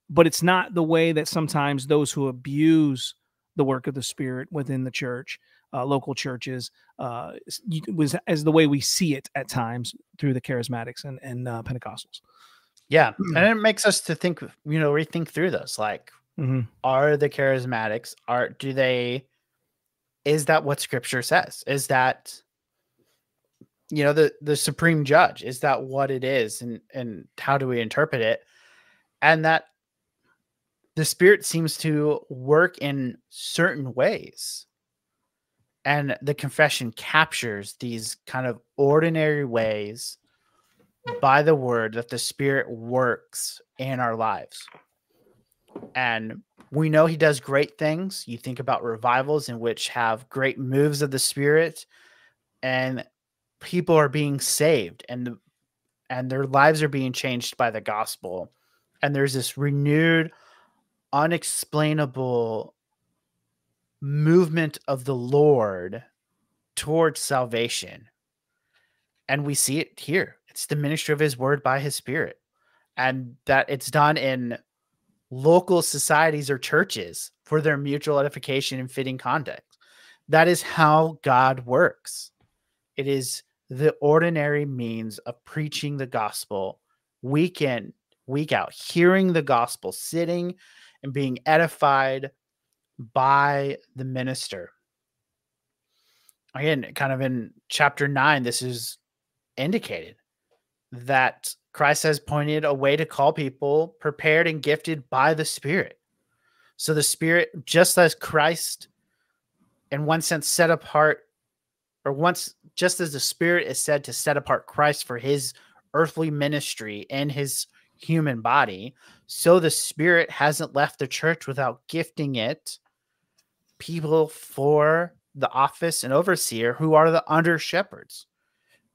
but it's not the way that sometimes those who abuse the work of the spirit within the church, uh, local churches, uh, was as the way we see it at times through the charismatics and and uh, Pentecostals. Yeah, and it makes us to think, you know, rethink through those. Like, mm-hmm. are the charismatics are do they? Is that what Scripture says? Is that you know the the supreme judge is that what it is and and how do we interpret it and that the spirit seems to work in certain ways. And the confession captures these kind of ordinary ways by the word that the spirit works in our lives. And we know he does great things. You think about revivals in which have great moves of the spirit and people are being saved and the, and their lives are being changed by the gospel. And there's this renewed unexplainable movement of the lord towards salvation. And we see it here. It's the ministry of his word by his spirit and that it's done in local societies or churches for their mutual edification and fitting context that is how god works. It is the ordinary means of preaching the gospel week in, week out, hearing the gospel, sitting and being edified by the minister. Again, kind of in chapter nine, this is indicated that Christ has pointed a way to call people prepared and gifted by the Spirit. So the Spirit, just as Christ, in one sense, set apart or once just as the spirit is said to set apart Christ for his earthly ministry and his human body, so the spirit hasn't left the church without gifting it people for the office and overseer who are the under shepherds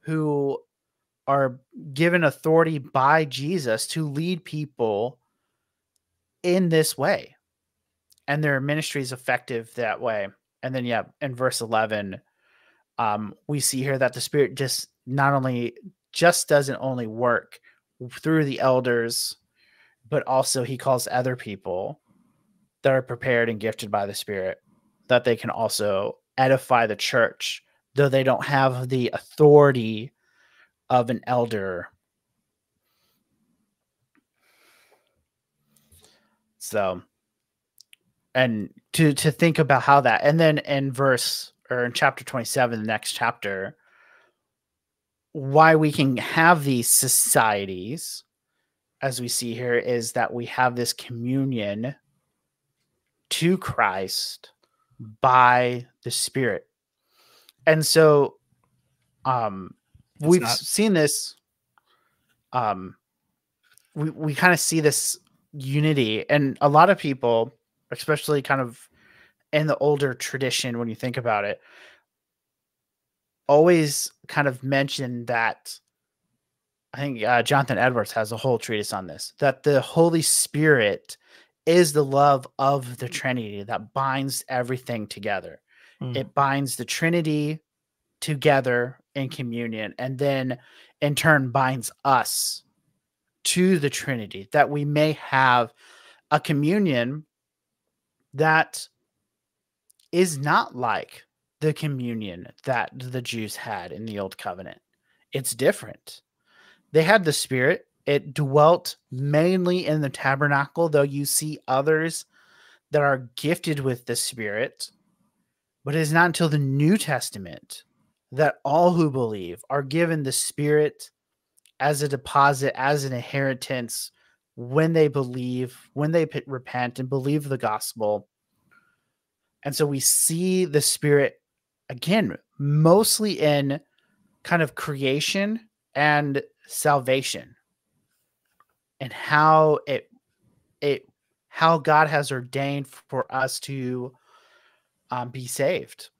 who are given authority by Jesus to lead people in this way. And their ministry is effective that way. And then, yeah, in verse 11, um, we see here that the spirit just not only just doesn't only work through the elders but also he calls other people that are prepared and gifted by the spirit that they can also edify the church though they don't have the authority of an elder. So and to to think about how that and then in verse or in chapter 27, the next chapter, why we can have these societies, as we see here, is that we have this communion to Christ by the Spirit. And so um we've not- seen this um we, we kind of see this unity and a lot of people especially kind of in the older tradition when you think about it always kind of mention that i think uh, jonathan edwards has a whole treatise on this that the holy spirit is the love of the trinity that binds everything together mm. it binds the trinity together in communion and then in turn binds us to the trinity that we may have a communion that is not like the communion that the Jews had in the old covenant. It's different. They had the spirit, it dwelt mainly in the tabernacle, though you see others that are gifted with the spirit. But it is not until the New Testament that all who believe are given the spirit as a deposit, as an inheritance when they believe, when they repent and believe the gospel and so we see the spirit again, mostly in kind of creation and salvation and how it it how God has ordained for us to um, be saved.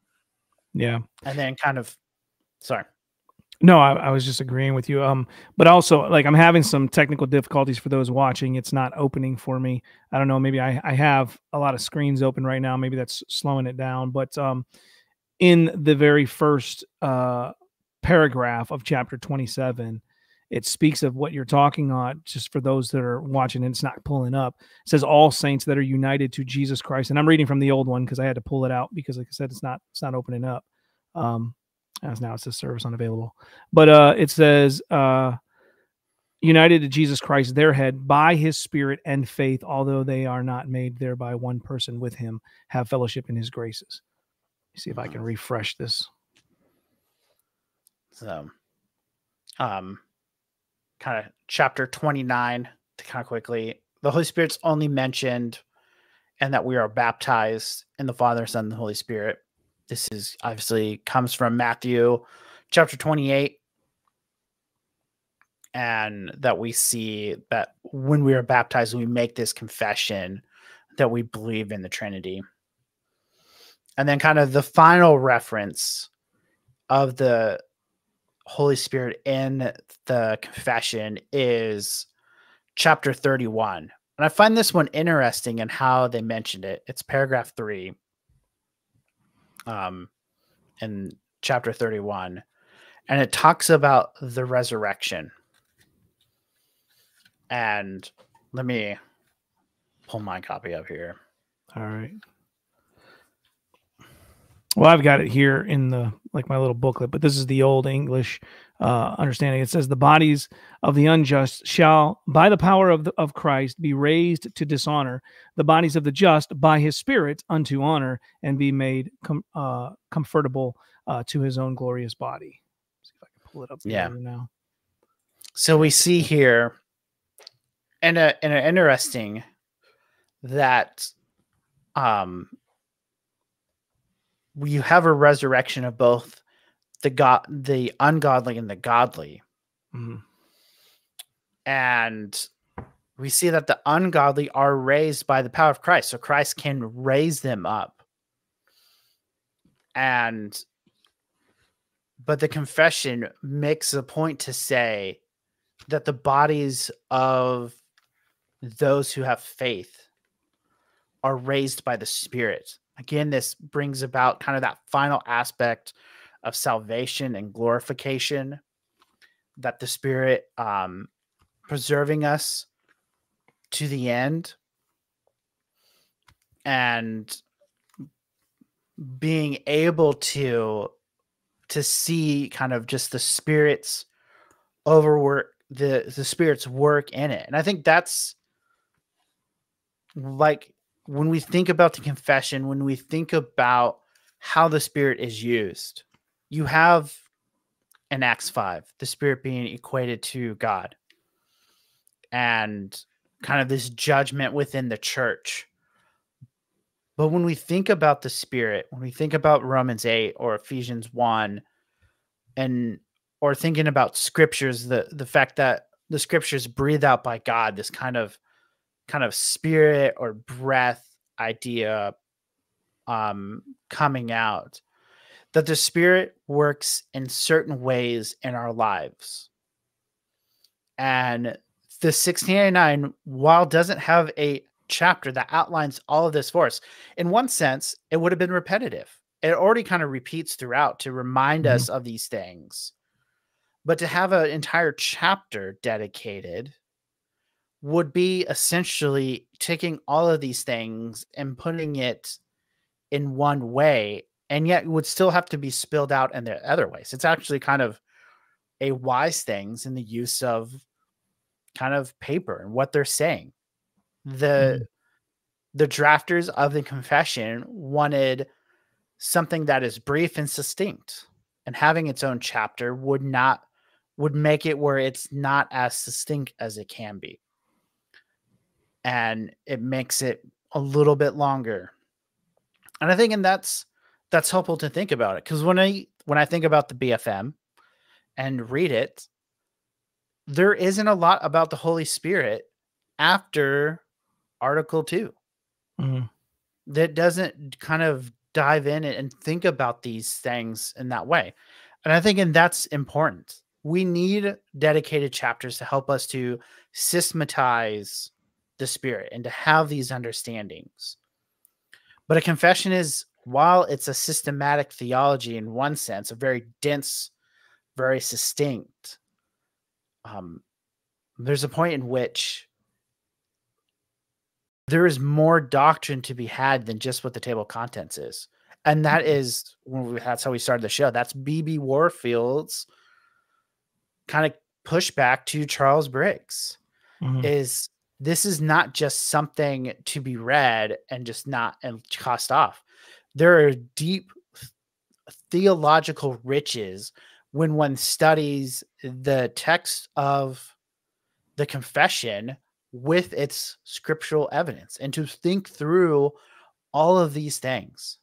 Yeah. And then kind of sorry. No, I, I, was just agreeing with you. Um, but also like I'm having some technical difficulties for those watching. It's not opening for me. I don't know. Maybe I, I have a lot of screens open right now. Maybe that's slowing it down. But um, in the very first uh, paragraph of chapter 27 it speaks of what you're talking on just for those that are watching and it's not pulling up. It says all saints that are united to jesus christ and i'm reading from the old one because i had to pull it out because like i said it's not it's not opening up. Um as now it says service unavailable. But uh it says uh united to jesus christ their head by his spirit and faith although they are not made thereby one person with him have fellowship in his graces. See if i can refresh this. So um kind of chapter 29 to kind of quickly. The Holy Spirit's only mentioned and that we are baptized in the Father, Son, and the Holy Spirit. This is obviously comes from Matthew chapter 28. And that we see that when we are baptized, we make this confession that we believe in the Trinity. And then, kind of the final reference of the Holy Spirit in the confession is chapter 31. And I find this one interesting in how they mentioned it. It's paragraph three um, in chapter 31. And it talks about the resurrection. And let me pull my copy up here. All right. Well, I've got it here in the like my little booklet, but this is the old English uh, understanding. It says the bodies of the unjust shall, by the power of the, of Christ, be raised to dishonor. The bodies of the just, by His Spirit, unto honor, and be made com- uh, comfortable uh, to His own glorious body. Let's see if I can pull it up. Yeah. Now. So we see here, and a and interesting that um you have a resurrection of both the god the ungodly and the godly. Mm-hmm. and we see that the ungodly are raised by the power of christ so christ can raise them up. And but the confession makes a point to say that the bodies of those who have faith are raised by the spirit Again, this brings about kind of that final aspect of salvation and glorification that the Spirit um, preserving us to the end and being able to to see kind of just the spirits overwork the the spirits work in it. And i think that's like when we think about the confession, when we think about how the Spirit is used, you have in Acts 5, the Spirit being equated to God and kind of this judgment within the church. But when we think about the Spirit, when we think about Romans 8 or Ephesians 1, and or thinking about scriptures, the the fact that the scriptures breathed out by God, this kind of kind of spirit or breath idea um, coming out that the spirit works in certain ways in our lives. And the 1689, while doesn't have a chapter that outlines all of this for us, in one sense, it would have been repetitive. It already kind of repeats throughout to remind mm-hmm. us of these things. But to have an entire chapter dedicated would be essentially taking all of these things and putting it in one way and yet would still have to be spilled out in the other ways. It's actually kind of a wise things in the use of kind of paper and what they're saying. The mm. the drafters of the confession wanted something that is brief and succinct and having its own chapter would not would make it where it's not as succinct as it can be and it makes it a little bit longer. And I think and that's that's helpful to think about it because when I when I think about the BFM and read it, there isn't a lot about the Holy Spirit after Article 2 mm-hmm. that doesn't kind of dive in and think about these things in that way. And I think and that's important. We need dedicated chapters to help us to systematize the spirit and to have these understandings. But a confession is while it's a systematic theology in one sense, a very dense, very succinct, um, there's a point in which there is more doctrine to be had than just what the table of contents is. And that is mm-hmm. we, that's how we started the show. That's BB Warfield's kind of pushback to Charles Briggs mm-hmm. is this is not just something to be read and just not and cost off. There are deep theological riches when one studies the text of the confession with its scriptural evidence and to think through all of these things.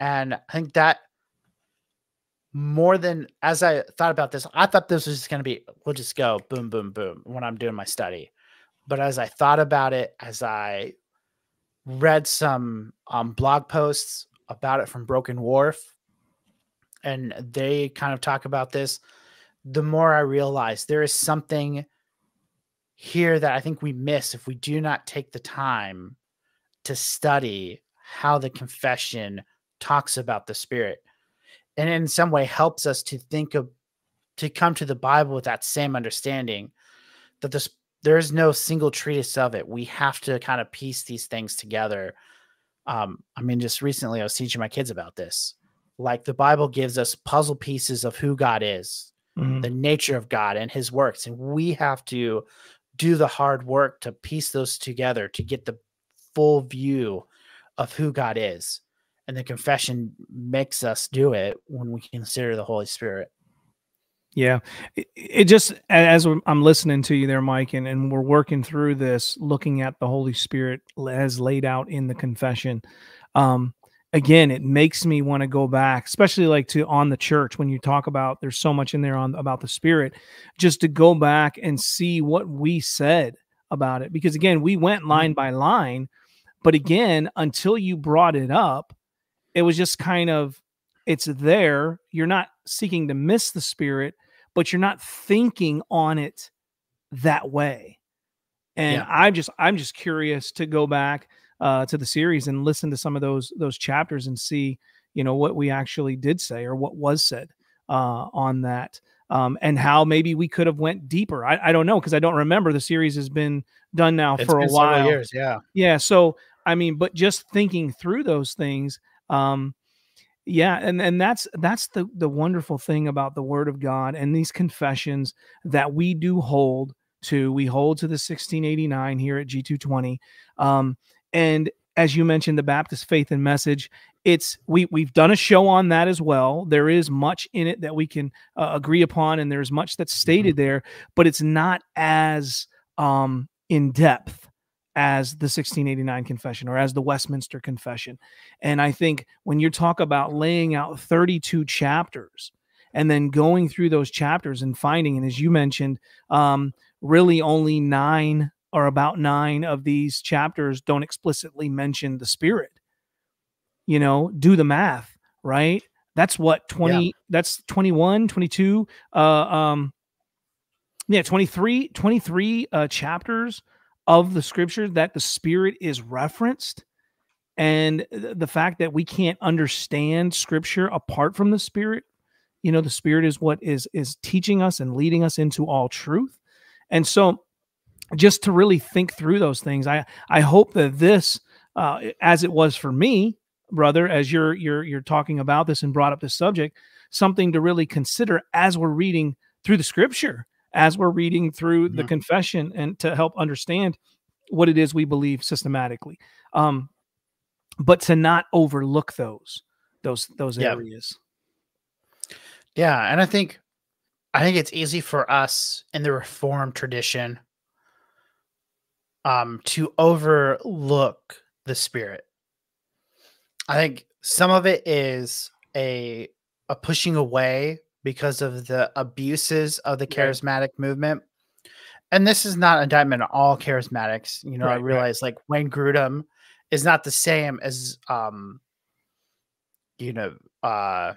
And I think that more than as I thought about this, I thought this was just going to be, we'll just go boom, boom, boom when I'm doing my study. But as I thought about it, as I read some um, blog posts about it from Broken Wharf, and they kind of talk about this, the more I realize there is something here that I think we miss if we do not take the time to study how the confession talks about the spirit. And in some way helps us to think of to come to the bible with that same understanding that this there is no single treatise of it we have to kind of piece these things together um i mean just recently i was teaching my kids about this like the bible gives us puzzle pieces of who god is mm-hmm. the nature of god and his works and we have to do the hard work to piece those together to get the full view of who God is. And the confession makes us do it when we consider the Holy Spirit. Yeah. It, it, just, as I'm listening to you there, Mike, and, and we're working through this, looking at the Holy Spirit as laid out in the confession. Um, again, it makes me want to go back, especially like to on the church when you talk about there's so much in there on about the spirit, just to go back and see what we said about it. Because again, we went mm-hmm. line by line, but again, until you brought it up, it was just kind of it's there. You're not seeking to miss the spirit, but you're not thinking on it that way. And yeah. I just I'm just curious to go back uh, to the series and listen to some of those those chapters and see you know what we actually did say or what was said uh, on that um, and how maybe we could have went deeper i, I don't know because i don't remember the series has been done now it's for a while years yeah yeah so i mean but just thinking through those things um, yeah and and that's that's the the wonderful thing about the word of god and these confessions that we do hold to we hold to the 1689 here at g220 um, and as you mentioned, the Baptist faith and message, it's we we've done a show on that as well. There is much in it that we can uh, agree upon, and there's much that's stated mm-hmm. there, but it's not as um, in depth as the 1689 confession or as the Westminster confession. And I think when you talk about laying out 32 chapters and then going through those chapters and finding, and as you mentioned, um, really only nine or about nine of these chapters don't explicitly mention the spirit. You know, do the math, right? That's what 20 yeah. that's 21, 22 uh um yeah, 23 23 uh chapters of the scripture that the spirit is referenced and the fact that we can't understand scripture apart from the spirit you know the spirit is what is is teaching us and leading us into all truth and so just to really think through those things. I I hope that this, uh, as it was for me, brother, as you're you're you're talking about this and brought up this subject, something to really consider as we're reading through the scripture, as we're reading through the confession, and to help understand what it is we believe systematically. Um, but to not overlook those those those yeah. areas. Yeah, and I think I think it's easy for us in the reformed tradition um, to overlook the spirit. I think some of it is a a pushing away because of the abuses of the charismatic right. movement. And this is not indictment on all charismatics. You know, right, I realize right. like Wayne Grudem is not the same as um you know uh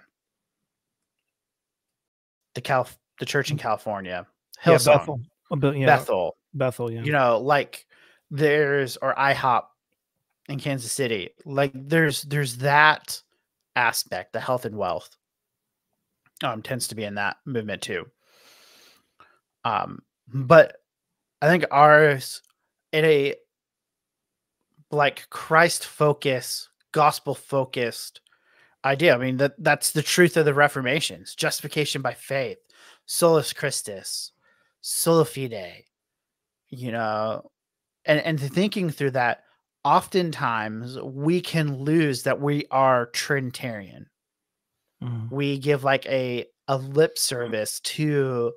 the Cal the church in. California. Hillsong. Yeah, Bethel. Yeah, Bethel. Bethel, yeah. You know, like there's or IHOP in Kansas City. Like there's there's that aspect, the health and wealth. Um, tends to be in that movement too. Um, but I think ours in a like Christ focus, gospel focused idea. I mean that that's the truth of the Reformation: Reformations: justification by faith, solus Christus, sola fide. You know, and and thinking through that, oftentimes we can lose that we are Trinitarian. Mm. We give like a a lip service to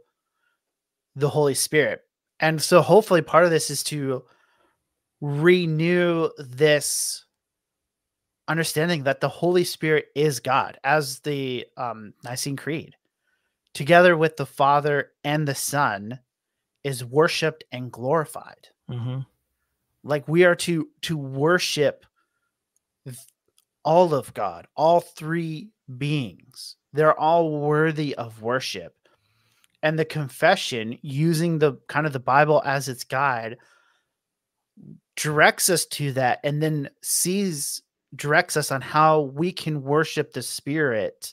the Holy Spirit. And so hopefully part of this is to renew this understanding that the Holy Spirit is God as the um, Nicene Creed, together with the Father and the Son, is worshiped and glorified. Mm-hmm. Like we are to to worship all of God, all three beings. They're all worthy of worship. And the confession, using the kind of the Bible as its guide, directs us to that and then sees directs us on how we can worship the spirit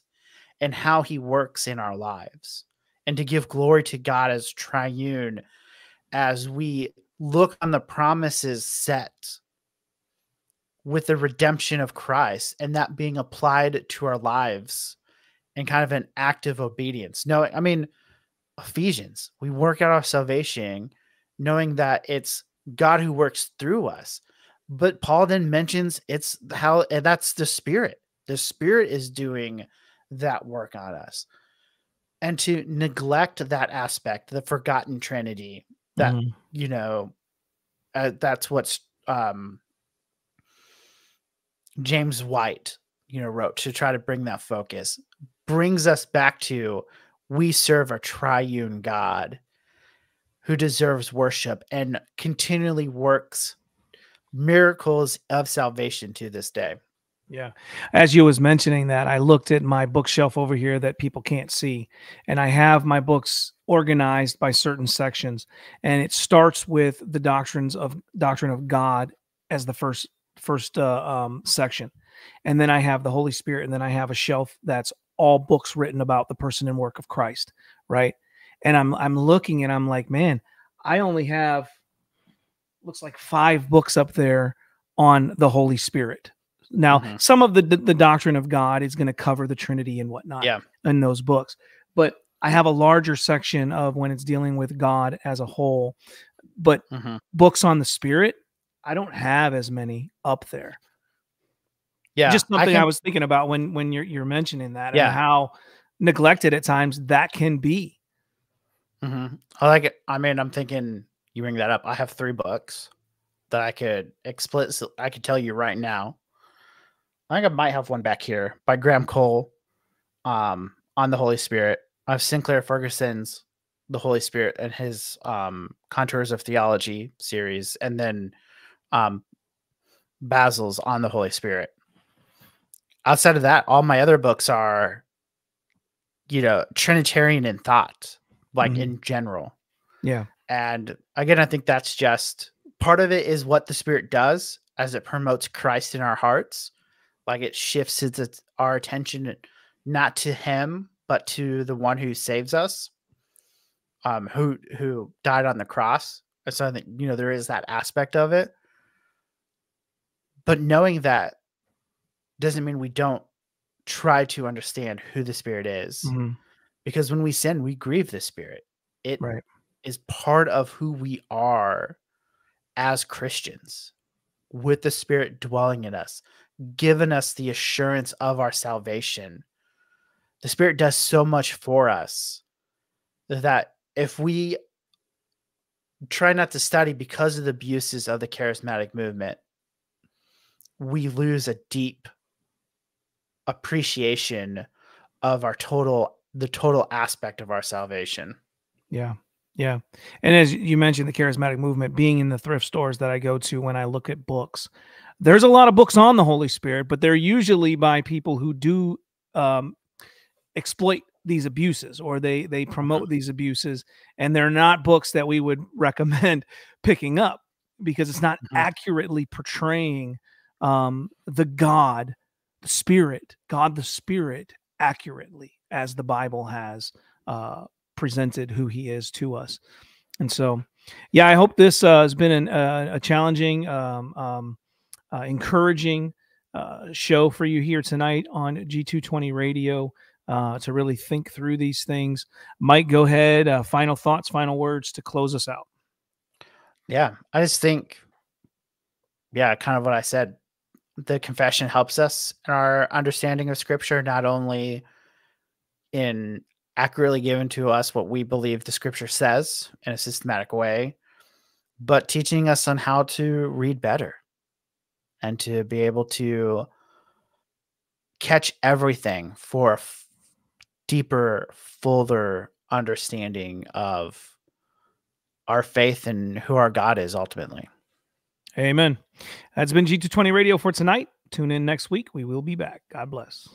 and how he works in our lives and to give glory to God as triune as we look on the promises set with the redemption of Christ and that being applied to our lives in kind of an active obedience. No, I mean, Ephesians, we work out our salvation knowing that it's God who works through us. But Paul then mentions it's how that's the spirit. The spirit is doing that work on us. And to neglect that aspect, the forgotten trinity, that, mm-hmm. you know, uh, that's what's um, James White, you know, wrote to try to bring that focus, brings us back to we serve a triune God who deserves worship and continually works miracles of salvation to this day. Yeah. As you was mentioning that, I looked at my bookshelf over here that people can't see, and I have my books organized by certain sections, and it starts with the doctrines of doctrine of God as the first first uh, um, section, and then I have the Holy Spirit, and then I have a shelf that's all books written about the person and work of Christ, right? And I'm I'm looking and I'm like, man, I only have looks like five books up there on the Holy Spirit. Now, mm-hmm. some of the, the, doctrine of God is going to cover the Trinity and whatnot yeah. in those books, but I have a larger section of when it's dealing with God as a whole. But mm-hmm. books on the Spirit, I don't have as many up there. Yeah, just something I, can, I was thinking about when when you're you're mentioning that yeah. and how neglected at times that can be. Mm-hmm. I like it. I mean, I'm thinking you bring that up. I have three books that I could explicit. I could tell you right now. I think I might have one back here by Graham Cole, um, on the Holy Spirit. I have Sinclair Ferguson's The Holy Spirit and his um, Contours of Theology series, and then um, Basil's on the Holy Spirit. Outside of that, all my other books are, you know, Trinitarian in thought, like mm-hmm. in general. Yeah. And again, I think that's just part of it is what the Spirit does as it promotes Christ in our hearts. Like it shifts its, our attention not to Him, but to the one who saves us, um, who who died on the cross. So I think you know there is that aspect of it. But knowing that doesn't mean we don't try to understand who the Spirit is, mm-hmm. because when we sin, we grieve the Spirit. It right is part of who we are as Christians, with the Spirit dwelling in us, giving us the assurance of our salvation. The Spirit does so much for us that if we try not to study because of the abuses of the charismatic movement, we lose a deep appreciation of our total the total aspect of our salvation. Yeah. Yeah. And as you mentioned, the charismatic movement being in the thrift stores that I go to when I look at books, there's a lot of books on the Holy Spirit, but they're usually by people who do um, exploit these abuses or they they promote mm-hmm. these abuses and they're not books that we would recommend picking up because it's not mm-hmm. accurately portraying um, the God, the Spirit, God the Spirit accurately as the Bible has uh, presented who He is to us. And so, yeah, I hope this uh, has been an, uh, a challenging, um, um, uh, encouraging uh, show for you here tonight on G220 Radio uh, to really think through these things. Mike, go ahead. Final thoughts, final words to close us out. Yeah, I just think, yeah, kind of what I said. The confession helps us in our understanding of Scripture, not only in accurately giving to us what we believe the Scripture says in a systematic way, but teaching us on how to read better and to be able to catch everything for a deeper, fuller understanding of our faith and who our God is ultimately. Amen. That's been G220 Radio for tonight. Tune in next week. We will be back. God bless.